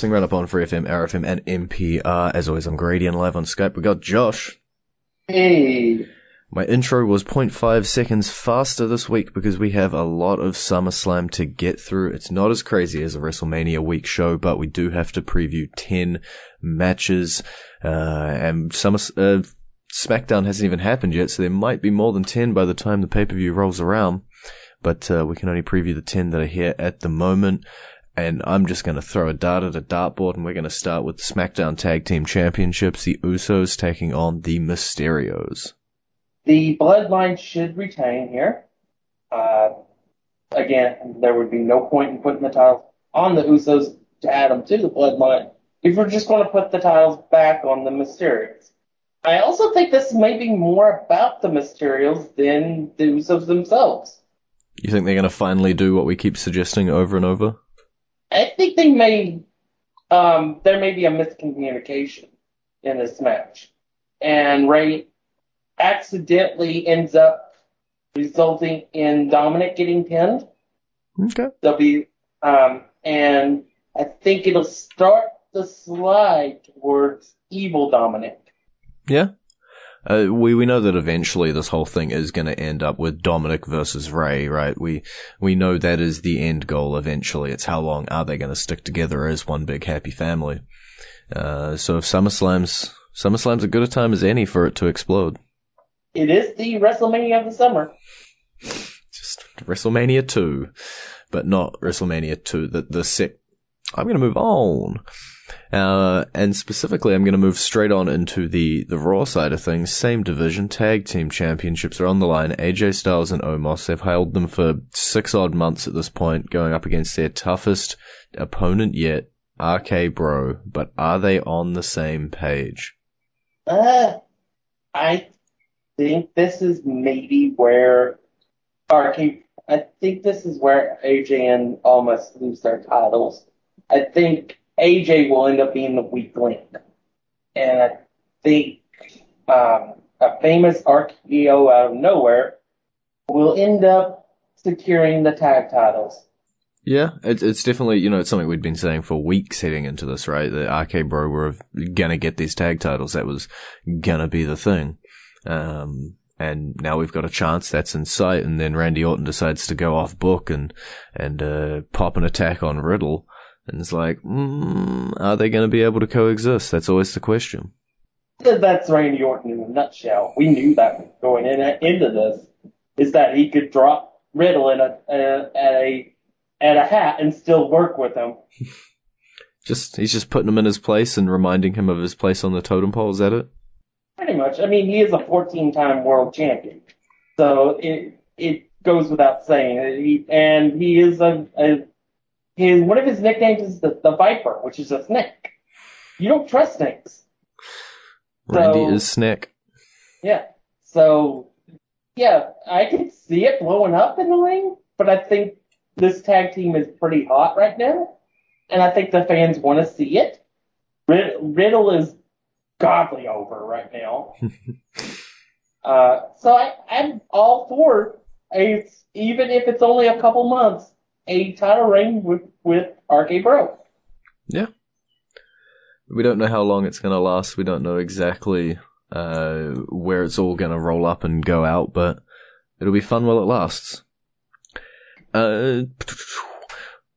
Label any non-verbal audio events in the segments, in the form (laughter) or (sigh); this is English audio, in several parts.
Wrestling Roundup on Free FM, RFM, and MPR. As always, I'm Grady and live on Skype. We got Josh. Hey, My intro was 0.5 seconds faster this week because we have a lot of SummerSlam to get through. It's not as crazy as a WrestleMania week show, but we do have to preview 10 matches. Uh, and Summer, uh, SmackDown hasn't even happened yet, so there might be more than 10 by the time the pay-per-view rolls around. But, uh, we can only preview the 10 that are here at the moment. And I'm just going to throw a dart at a dartboard, and we're going to start with the SmackDown Tag Team Championships, the Usos taking on the Mysterios. the bloodline should retain here. Uh, again, there would be no point in putting the titles on the Usos to add them to the bloodline if we're just going to put the titles back on the Mysterios. I also think this may be more about the Mysterios than the Usos themselves. You think they're going to finally do what we keep suggesting over and over? I think they may, um, there may be a miscommunication in this match. And Ray accidentally ends up resulting in Dominic getting pinned. Okay. There'll be, um, and I think it'll start the slide towards evil Dominic. Yeah. Uh, we we know that eventually this whole thing is going to end up with Dominic versus Ray, right? We we know that is the end goal eventually. It's how long are they going to stick together as one big happy family? Uh, so if SummerSlam's SummerSlam's as good a time as any for it to explode. It is the WrestleMania of the summer. Just WrestleMania two, but not WrestleMania two. The the sec. I'm going to move on. Uh, and specifically, I'm going to move straight on into the, the Raw side of things. Same division, tag team championships are on the line. AJ Styles and Omos, they've held them for six odd months at this point, going up against their toughest opponent yet, RK Bro. But are they on the same page? Uh, I think this is maybe where RK. I think this is where AJ and Omos lose their titles. I think AJ will end up being the weak link, and I think um, a famous RKO out of nowhere will end up securing the tag titles. Yeah, it's it's definitely you know it's something we'd been saying for weeks heading into this, right? The RK Bro were gonna get these tag titles. That was gonna be the thing. Um, and now we've got a chance that's in sight. And then Randy Orton decides to go off book and and uh, pop an attack on Riddle. And it's like, mm, are they going to be able to coexist? That's always the question. That's Randy Orton in a nutshell. We knew that going in into this is that he could drop Riddle in a, a at a at a hat and still work with him. (laughs) Just he's just putting him in his place and reminding him of his place on the totem pole. Is that it? Pretty much. I mean, he is a 14-time world champion, so it it goes without saying. He, and he is a, a his one of his nicknames is the, the Viper, which is a snake. You don't trust snakes. Randy So- is Snack. Yeah. So, yeah, I can see it blowing up in the ring, but I think this tag team is pretty hot right now, and I think the fans want to see it. Rid- Riddle is godly over right now. (laughs) uh, so I, I'm all for a, even if it's only a couple months, a title reign with, with RK Bro. Yeah. We don't know how long it's going to last. We don't know exactly uh, where it's all going to roll up and go out, but it'll be fun while it lasts. Uh,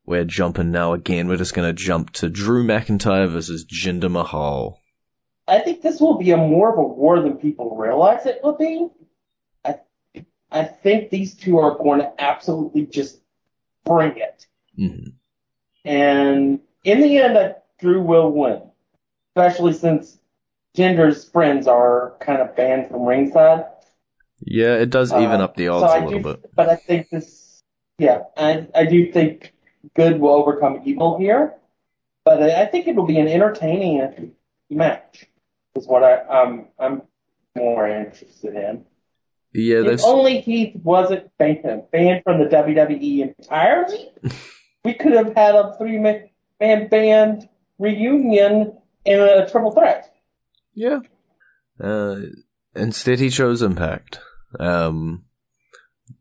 we're jumping now again. We're just going to jump to Drew McIntyre versus Jinder Mahal. I think this will be a more of a war than people realize it will be. I, I think these two are going to absolutely just bring it. hmm And in the end, I, Drew will win, especially since Jinder's friends are kind of banned from ringside. Yeah, it does even Uh, up the so odds I a little do, bit. But I think this, yeah, I, I do think good will overcome evil here. But I, I think it will be an entertaining match. Is what I, um, I'm more interested in. Yeah, If only Heath wasn't banned, banned from the WWE entirely, (laughs) we could have had a three man band reunion in a triple threat. yeah. Uh, instead, he chose Impact. Um,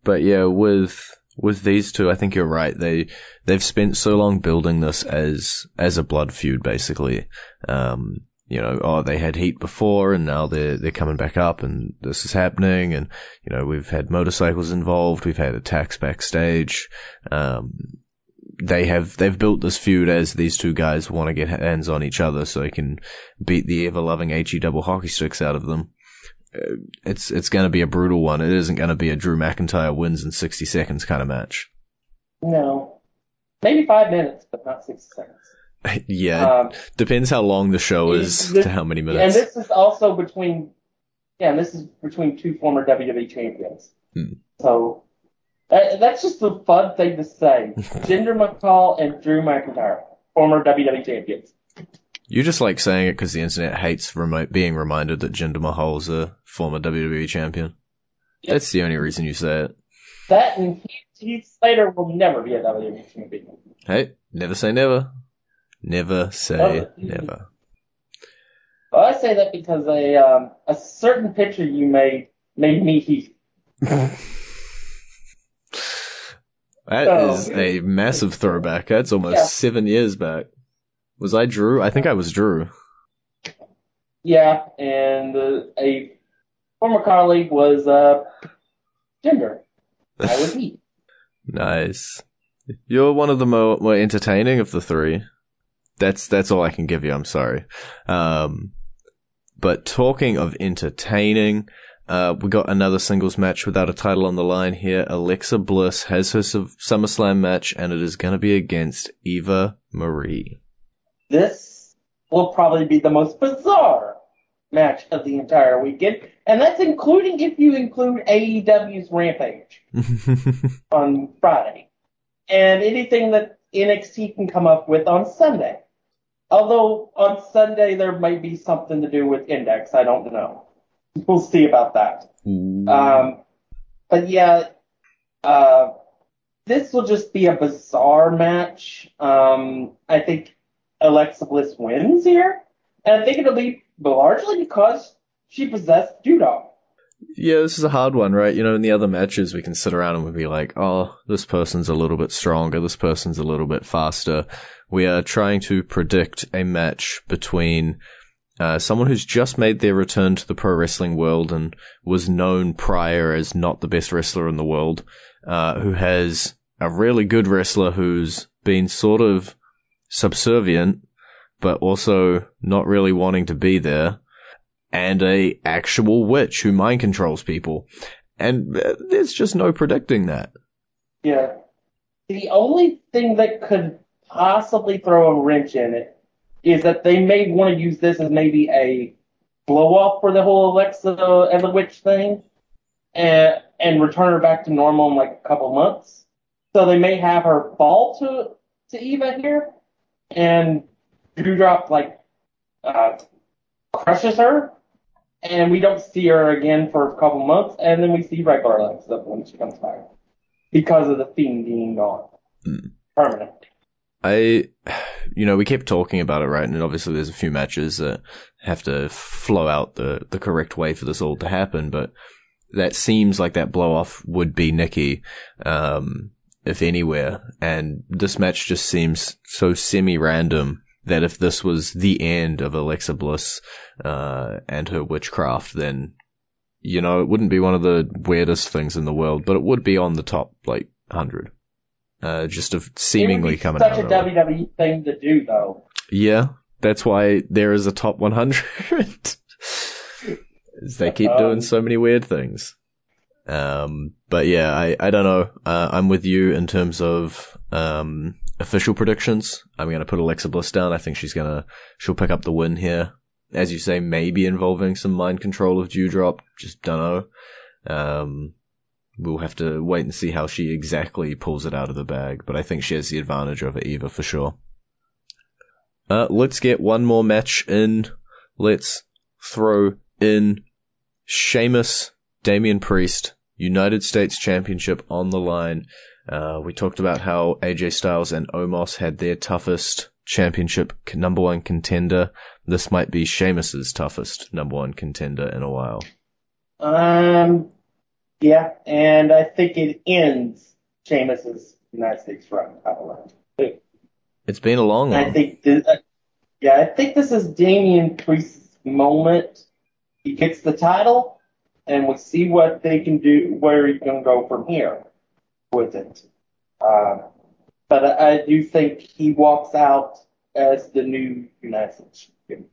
but yeah, with with these two, I think you're right. They they've spent so long building this as as a blood feud, basically. Um, you know, oh, they had heat before, and now they're they're coming back up, and this is happening, and you know, we've had motorcycles involved, we've had attacks backstage. Um, they have they've built this feud as these two guys want to get hands on each other, so they can beat the ever loving he double hockey sticks out of them. Uh, It's it's going to be a brutal one. It isn't going to be a Drew McIntyre wins in sixty seconds kind of match. No. Maybe five minutes, but not six seconds. (laughs) yeah, Um, depends how long the show is this- to how many minutes. and this is also between, yeah, and this is between two former WWE champions. Hmm. So that, that's just a fun thing to say. (laughs) Jinder Mahal and Drew McIntyre, former WWE champions. You just like saying it because the internet hates remo- being reminded that Jinder Mahal's a former WWE champion. Yep. That's the only reason you say it. That and Heath, Heath Slater will never be a WWE champion. Hey, never say never. Never say Oh. never. Well, I say that because a um, a certain picture you made made me Heath. (laughs) That So- is a massive throwback. That's almost Yeah. seven years back. Was I Drew? I think I was Drew. Yeah, and uh, a former colleague was uh. I (laughs) was Heath. Nice. You're one of the more, more entertaining of the three. That's that's all I can give you. I'm sorry. Um, but talking of entertaining, uh, we got another singles match without a title on the line here. Alexa Bliss has her Su- SummerSlam match, and it is going to be against Eva Marie. This will probably be the most bizarre match of the entire weekend, and that's including if you include AEW's Rampage (laughs) on Friday, and anything that NXT can come up with on Sunday. Although on Sunday there might be something to do with Index, I don't know. We'll see about that. Um, but yeah, uh, this will just be a bizarre match. Um, I think Alexa Bliss wins here, and I think it'll be largely because she possessed Judo. Yeah, this is a hard one, right? You know, in the other matches, we can sit around and we'll be like, oh, this person's a little bit stronger, this person's a little bit faster. We are trying to predict a match between uh, someone who's just made their return to the pro wrestling world and was known prior as not the best wrestler in the world, uh, who has a really good wrestler who's been sort of subservient, but also not really wanting to be there and a actual witch who mind controls people. And uh, there's just no predicting that. Yeah. The only thing that could possibly throw a wrench in it is that they may want to use this as maybe a blow off for the whole Alexa and the witch thing and, and return her back to normal in like a couple months. So they may have her fall to, to Eva here and Doudrop like, uh, crushes her and we don't see her again for a couple months and then we see regular Alexa when she comes back because of the fiend being gone permanently. I, you know, we kept talking about it, right? And obviously there's a few matches that have to flow out the, the correct way for this all to happen, but that seems like that blow off would be Nikki, um, if anywhere. And this match just seems so semi random that if this was the end of Alexa Bliss, uh, and her witchcraft, then, you know, it wouldn't be one of the weirdest things in the world, but it would be on the top, like, 100. Uh, just of It seemingly coming such out. a of nowhere. WWE thing to do, though. Yeah, that's why there is a top 100. (laughs) They keep doing so many weird things. Um, but yeah, I, I don't know. Uh, I'm with you in terms of, um, official predictions. I'm going to put Alexa Bliss down. I think she's going to, she'll pick up the win here. as you say, maybe involving some mind control of Doudrop. Just don't know. Um, we'll have to wait and see how she exactly pulls it out of the bag, but I think she has the advantage over Eva for sure. Uh, let's get one more match in. Let's throw in Sheamus, Damian Priest, United States Championship on the line. Uh, we talked about how AJ Styles and Omos had their toughest championship number one contender. This might be Sheamus's toughest number one contender in a while. Um, yeah, and I think it ends Sheamus's United States run. It's been a long And I think, this, uh, yeah, I think this is Damian Priest's moment. He gets the title, and we see what they can do, where he can go from here with it. Uh, but I, I do think he walks out as the new United States champion.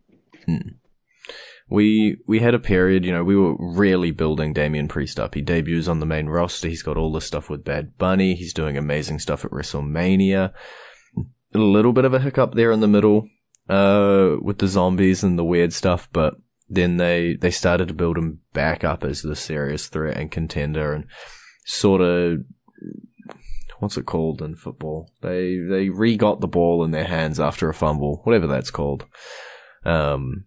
We we had a period, you know, we were really building Damian Priest up. He debuts on the main roster. He's got all this stuff with Bad Bunny. He's doing amazing stuff at WrestleMania. A little bit of a hiccup there in the middle, uh, with the zombies and the weird stuff, but then they they started to build him back up as the serious threat and contender, and sort of what's it called in football? They they re got the ball in their hands after a fumble, whatever that's called. Um,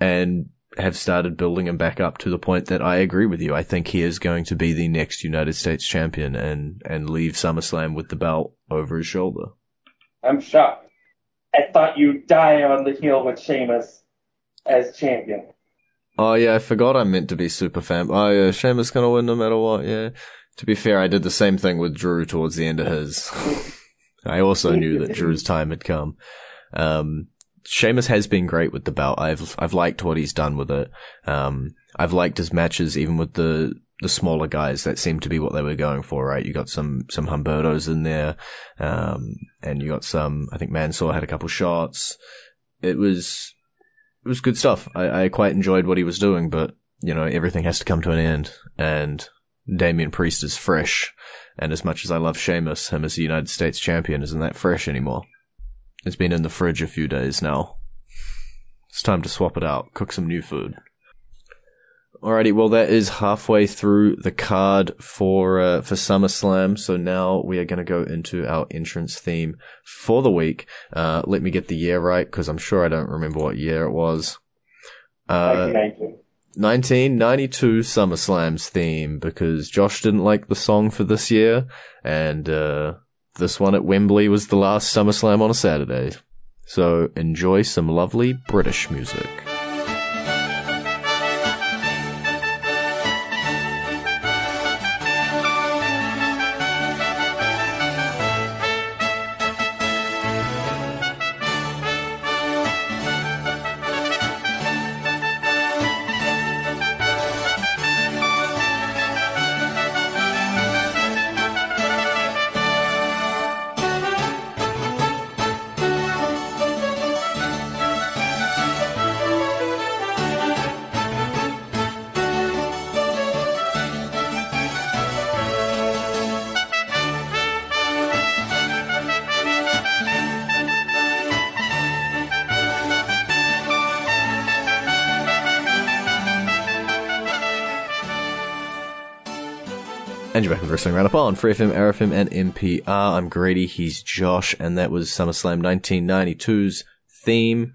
and have started building him back up to the point that I agree with you. I think he is going to be the next United States champion and, and leave SummerSlam with the belt over his shoulder. I'm shocked. I thought you'd die on the hill with Sheamus as champion. Oh yeah, I forgot I'm meant to be super fan. Oh yeah, Sheamus gonna win no matter what, yeah. To be fair, I did the same thing with Drew towards the end of his. (laughs) I also knew that (laughs) Drew's time had come. Um, Sheamus has been great with the belt. I've I've liked what he's done with it. Um, I've liked his matches even with the the smaller guys. That seemed to be what they were going for, right? You got some some Humbertos in there, um, and you got some. I think Mansoor had a couple shots. It was it was good stuff. I, I quite enjoyed what he was doing, but you know everything has to come to an end, and Damian Priest is fresh. And as much as I love Sheamus, him as the United States champion isn't that fresh anymore. It's been in the fridge a few days now. It's time to swap it out, cook some new food. Alrighty, well that is halfway through the card for uh, for SummerSlam. So now we are going to go into our entrance theme for the week. Uh, let me get the year right because I'm sure I don't remember what year it was. Uh, 1992. 1992 SummerSlam's theme because Josh didn't like the song for this year, and uh, this one at Wembley was the last SummerSlam on a Saturday. So enjoy some lovely British music. And you're back with Wrestling Roundup on Free FM, RFM, and NPR. I'm Grady, he's Josh, and that was SummerSlam 1992's theme.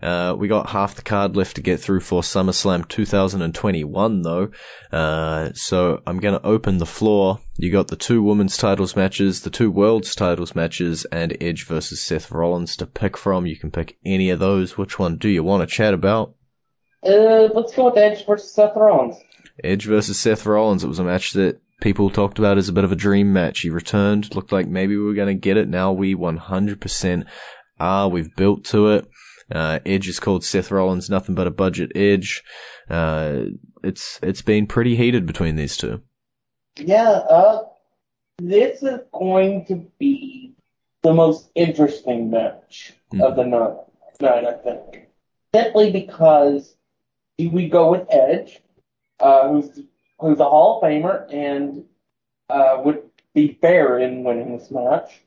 Uh, we got half the card left to get through for SummerSlam 2021 though. Uh, so I'm gonna open the floor. You got the two women's titles matches, the two world's titles matches, and Edge versus Seth Rollins to pick from. You can pick any of those. Which one do you want to chat about? Uh, let's go with Edge versus Seth Rollins. Edge versus Seth Rollins. It was a match that people talked about as a bit of a dream match. He returned, looked like maybe we were going to get it. Now we 100% are. We've built to it. Uh, Edge is called Seth Rollins, nothing but a budget Edge. Uh, it's it's been pretty heated between these two. Yeah, uh, this is going to be the most interesting match of the night, night, I think. Simply because do we go with Edge, uh, who's who's a Hall of Famer and uh, would be fair in winning this match?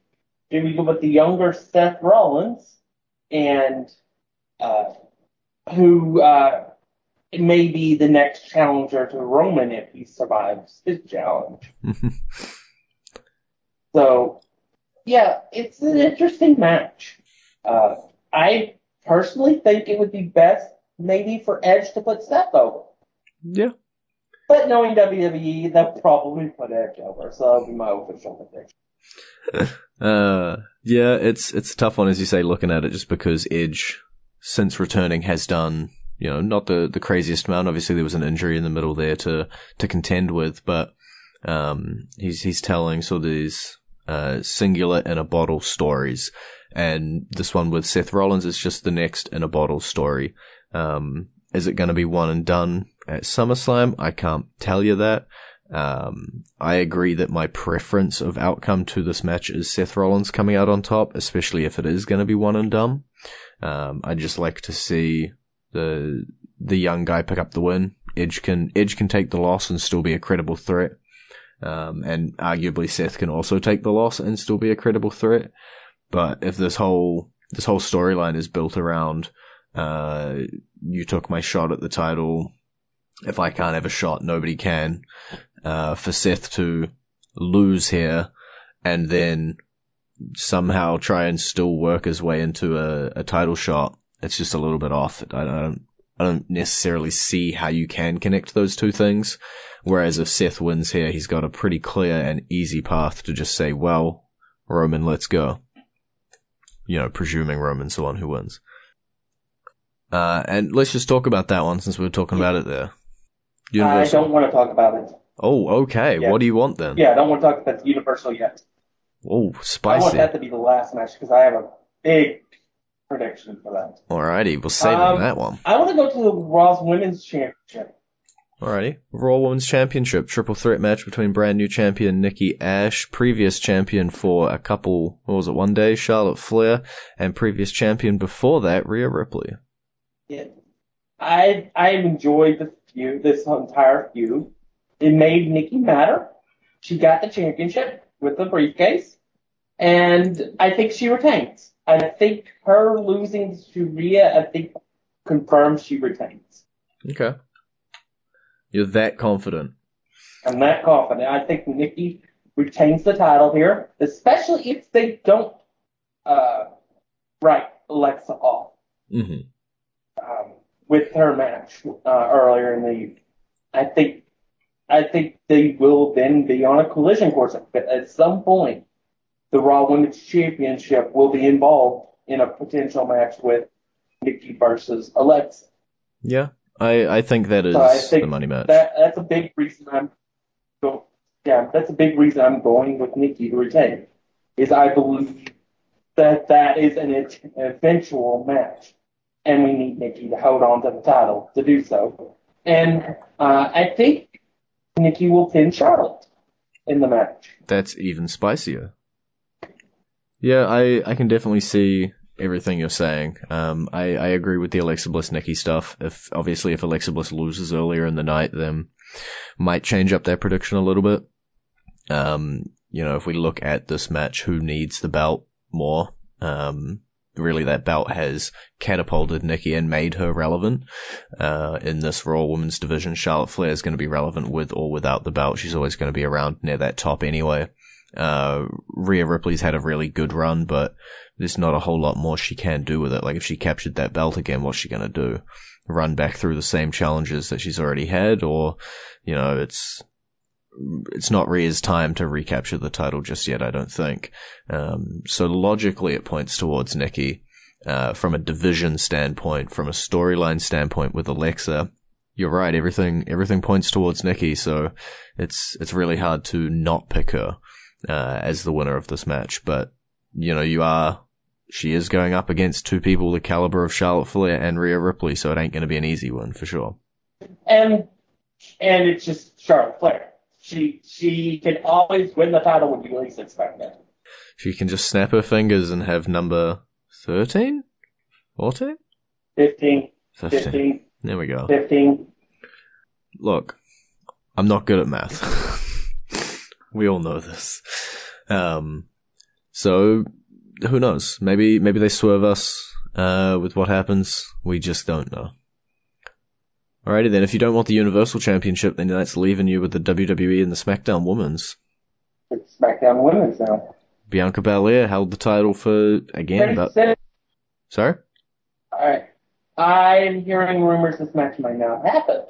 Do we go with the younger Seth Rollins and uh, who uh, may be the next challenger to Roman if he survives his challenge. (laughs) So, yeah, it's an interesting match. Uh, I personally think it would be best maybe for Edge to put Seth over. yeah. But knowing WWE, they'll probably put Edge over, so that'll be my official prediction. (laughs) Uh, yeah, it's it's a tough one as you say, looking at it, just because Edge, since returning, has done you know not the the craziest amount. Obviously, there was an injury in the middle there to to contend with, but um, he's he's telling sort of these uh, singular in a bottle stories, and this one with Seth Rollins is just the next in a bottle story. Um, is it going to be one and done at SummerSlam? I can't tell you that. Um, I agree that my preference of outcome to this match is Seth Rollins coming out on top, especially if it is going to be one and done. Um, I just like to see the the young guy pick up the win. Edge can Edge can take the loss and still be a credible threat. Um, and arguably Seth can also take the loss and still be a credible threat. But if this whole this whole storyline is built around uh, you took my shot at the title. If I can't have a shot, nobody can. Uh, for Seth to lose here and then somehow try and still work his way into a, a title shot, it's just a little bit off. I don't, I don't necessarily see how you can connect those two things. Whereas if Seth wins here, he's got a pretty clear and easy path to just say, well, Roman, let's go. You know, presuming Roman's the one who wins. Uh, and let's just talk about that one since we were talking about it there. I don't want to talk about it. Oh, okay. Yeah. What do you want then? Yeah, I don't want to talk about Universal yet. Oh, spicy. I want that to be the last match because I have a big prediction for that. Alrighty, we'll save Um, that one. I want to go to the Raw's Women's Championship. Alrighty. Raw Women's Championship, triple threat match between brand new champion Nikki Ash, previous champion for a couple, what was it, one day, Charlotte Flair, and previous champion before that, Rhea Ripley. Yeah. I I enjoyed the feud, this entire feud. It made Nikki matter. She got the championship with the briefcase, and I think she retains. I think her losing to Rhea, I think, confirms she retains. Okay. You're that confident. I'm that confident. I think Nikki retains the title here, especially if they don't uh, write Alexa off. hmm um, with her match uh, earlier in the evening. I think I think they will then be on a collision course at, at some point. The Raw Women's Championship will be involved in a potential match with Nikki versus Alexa. Yeah. I, I think that is So think the money match. That that's a big reason I'm go, yeah, that's a big reason I'm going with Nikki to retain. Is I believe that that is an eventual match, and we need Nikki to hold on to the title to do so. And uh, I think Nikki will pin Charlotte in the match. That's even spicier. Yeah, I, I can definitely see everything you're saying. Um, I, I agree with the Alexa Bliss Nikki stuff. If obviously if Alexa Bliss loses earlier in the night, then might change up their prediction a little bit. Um, you know, if we look at this match, who needs the belt more? Um, really that belt has catapulted Nikki and made her relevant. Uh, in this Raw Women's division, Charlotte Flair is going to be relevant with or without the belt. She's always going to be around near that top anyway. Uh, Rhea Ripley's had a really good run, but there's not a whole lot more she can do with it. Like if she captured that belt again, what's she going to do? Run back through the same challenges that she's already had or, you know, it's, it's not Rhea's time to recapture the title just yet, I don't think. Um, so logically it points towards Nikki. Uh, from a division standpoint, from a storyline standpoint with Alexa, you're right. Everything, everything points towards Nikki. So it's, it's really hard to not pick her, uh, as the winner of this match. But, you know, you are, she is going up against two people the caliber of Charlotte Flair and Rhea Ripley. So it ain't going to be an easy one for sure. And and it's just Charlotte Flair. She she can always win the title when you least expect it. She can just snap her fingers and have number 13? 14? 15, 15. 15, There we go. 15. Look, I'm not good at math. (laughs) we all know this. Um, so who knows? Maybe maybe they swerve us uh, with what happens. We just don't know. Alrighty then, if you don't want the Universal Championship, then that's leaving you with the WWE and the SmackDown Women's. It's SmackDown Women's now. Bianca Belair held the title for, again, about, sorry? Alright. I'm hearing rumors this match might not happen.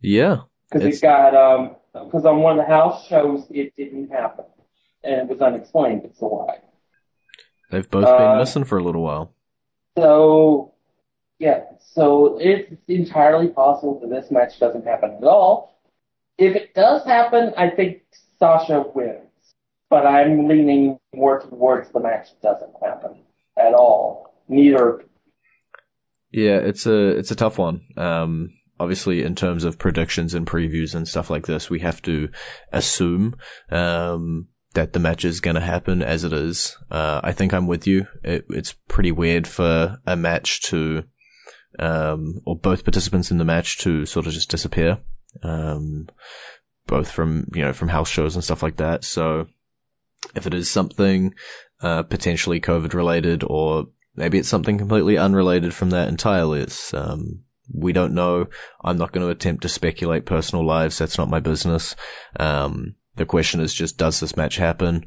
Yeah. Because It's- it got, um, because on one of the house shows, it didn't happen. And it was unexplained as to why. They've both been Uh, missing for a little while. So, yeah, so it's entirely possible that this match doesn't happen at all. If it does happen, I think Sasha wins. But I'm leaning more towards the match doesn't happen at all. Neither. Yeah, it's a it's a tough one. Um, obviously, in terms of predictions and previews and stuff like this, we have to assume um, that the match is going to happen as it is. Uh, I think I'm with you. It, it's pretty weird for a match to, um, or both participants in the match to sort of just disappear, um, both from you know from house shows and stuff like that. So, if it is something uh, potentially COVID related or maybe it's something completely unrelated from that entirely. It's, um, we don't know. I'm not going to attempt to speculate personal lives. That's not my business. Um, the question is just, does this match happen?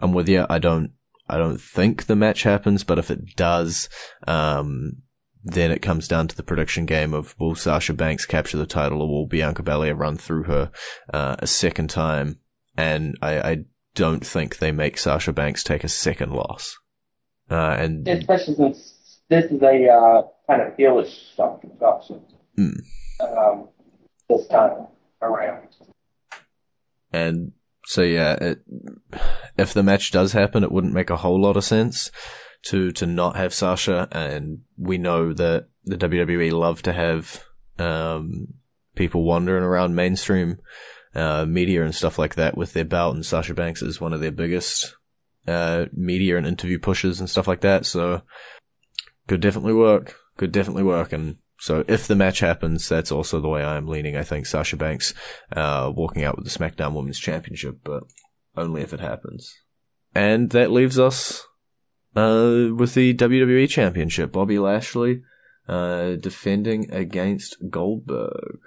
I'm with you. I don't, I don't think the match happens, but if it does, um, then it comes down to the prediction game of will Sasha Banks capture the title or will Bianca Belair run through her, uh, a second time? And I, I don't think they make Sasha Banks take a second loss. Uh, and Especially since this is a uh, kind of heelish option Mm. um, this time around. And so yeah, it, if the match does happen, it wouldn't make a whole lot of sense to to not have Sasha. And we know that the WWE love to have um, people wandering around mainstream uh, media and stuff like that with their belt. And Sasha Banks is one of their biggest uh, media and interview pushes and stuff like that. So could definitely work. Could definitely work. And so if the match happens, that's also the way I'm leaning. I think Sasha Banks uh, walking out with the SmackDown Women's Championship, but only if it happens. And that leaves us uh, with the WWE Championship. Bobby Lashley uh, defending against Goldberg.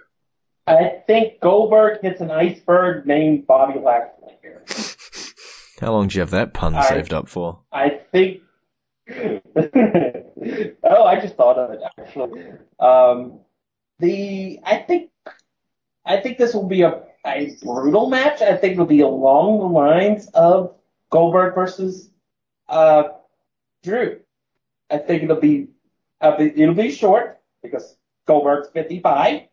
I think Goldberg hits an iceberg named Bobby Lashley here. (laughs) How long do you have that pun I- saved up for? I think. (laughs) oh, I just thought of it actually. Um, the I think I think this will be a, a brutal match. I think it'll be along the lines of Goldberg versus uh, Drew. I think it'll be uh, it'll be short because Goldberg's 55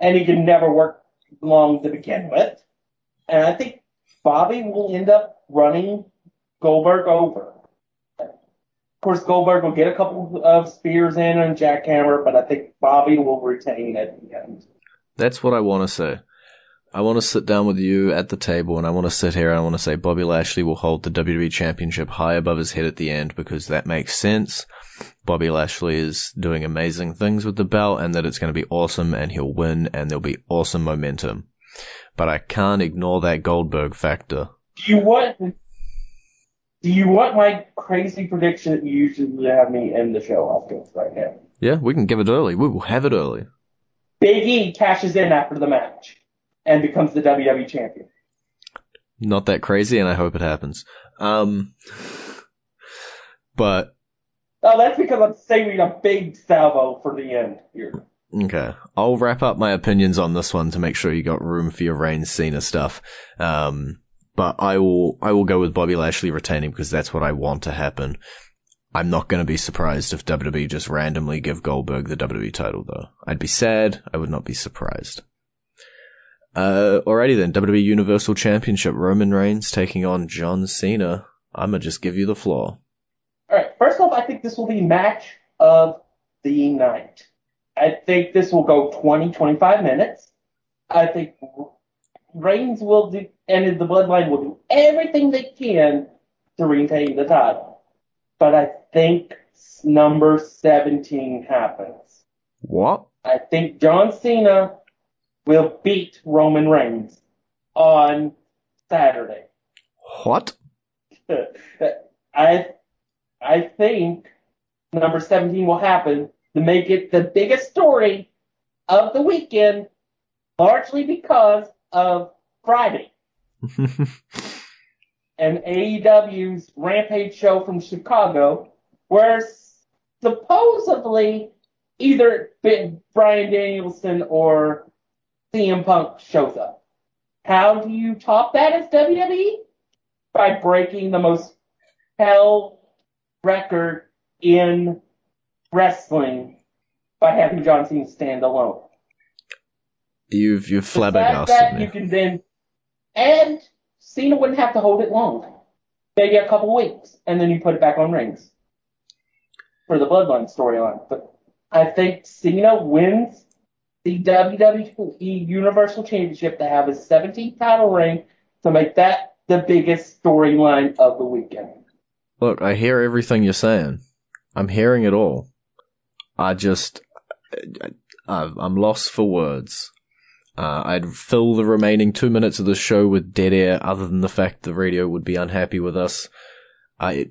and he can never work long to begin with. And I think Bobby will end up running Goldberg over. Of course, Goldberg will get a couple of spears in and jackhammer, but I think Bobby will retain at the end. That's what I want to say. I want to sit down with you at the table and I want to sit here and I want to say Bobby Lashley will hold the WWE Championship high above his head at the end because that makes sense. Bobby Lashley is doing amazing things with the belt and that it's going to be awesome and he'll win and there'll be awesome momentum. But I can't ignore that Goldberg factor. Do you want? Do you want my crazy prediction that you usually have me end the show off with right now? Yeah, we can give it early. We will have it early. Big E cashes in after the match and becomes the WWE champion. Not that crazy and I hope it happens. Um, but Oh, that's because I'm saving a big salvo for the end here. Okay. I'll wrap up my opinions on this one to make sure you got room for your Reigns Cena stuff. Um, but I will, I will go with Bobby Lashley retaining because that's what I want to happen. I'm not going to be surprised if WWE just randomly give Goldberg the WWE title though. I'd be sad. I would not be surprised. Uh, alrighty then. WWE Universal Championship. Roman Reigns taking on John Cena. I'ma just give you the floor. All right. First off, I think this will be match of the night. I think this will go 20, 25 minutes. I think Reigns will do, and the Bloodline will do everything they can to retain the title. But I think number 17 happens. What? I think John Cena will beat Roman Reigns on Saturday. What? (laughs) I I think number 17 will happen to make it the biggest story of the weekend, largely because of Friday (laughs) and AEW's Rampage show from Chicago, where supposedly either Bryan Danielson or CM Punk shows up. How do you top that as WWE? By breaking the most hell record in wrestling by having John Cena stand alone. You've you've flabbergasted that me. you can then, and Cena wouldn't have to hold it long, maybe a couple weeks, and then you put it back on Reigns for the Bloodline storyline. But I think Cena wins the WWE Universal Championship to have his 17th title reign to make that the biggest storyline of the weekend. Look, I hear everything you're saying. I'm hearing it all. I just, I, I'm lost for words. Uh, I'd fill the remaining two minutes of the show with dead air, other than the fact the radio would be unhappy with us. I,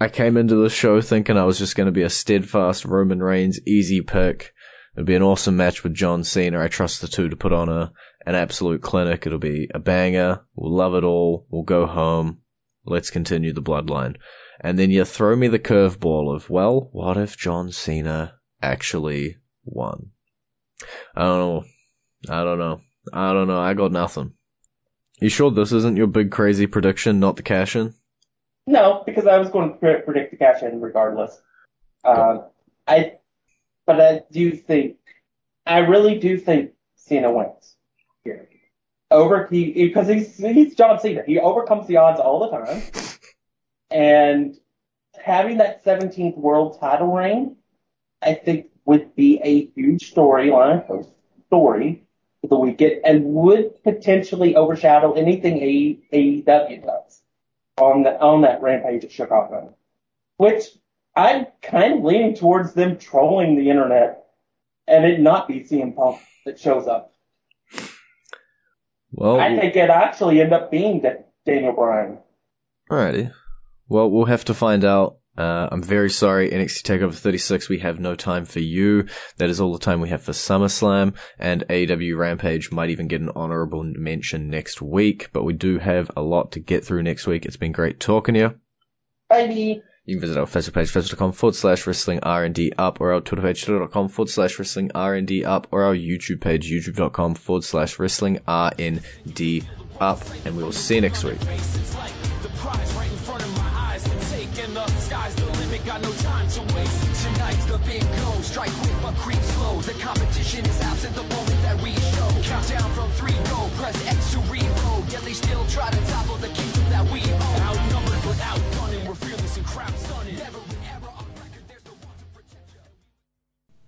I came into the show thinking I was just going to be a steadfast Roman Reigns easy pick. It'd be an awesome match with John Cena. I trust the two to put on a an absolute clinic. It'll be a banger. We'll love it all. We'll go home. Let's continue the bloodline. And then you throw me the curveball of, well, what if John Cena actually won? I don't know. I don't know. I don't know. I got nothing. You sure this isn't your big crazy prediction, not the cash in? No, because I was going to predict the cash in regardless. Um, I, but I do think, I really do think Cena wins here. Over he because he's he's John Cena. He overcomes the odds all the time, (laughs) and having that 17th world title reign, I think would be a huge storyline story for the weekend, and would potentially overshadow anything A- AEW does on the, on that rampage at Chicago, which I'm kind of leaning towards them trolling the internet and it not be CM Punk that shows up. Well, I think it actually end up being Da- Daniel Bryan. Alrighty. Well, we'll have to find out. Uh, I'm very sorry, NXT TakeOver 36, we have no time for you. That is all the time we have for SummerSlam, and AEW Rampage might even get an honorable mention next week, but we do have a lot to get through next week. It's been great talking to you. Maybe You can visit our Facebook page, facebook.com forward slash wrestling R&D up, or our Twitter page, twitter.com forward slash wrestling R&D up, or our YouTube page, youtube.com forward slash wrestling R&D up. And we will see you next week. Tonight's the big. Strike creep slow. The competition is absent the moment that we show. Countdown from three go. Press X still try to topple the kingdom that we own. Outnumbered but outgunning.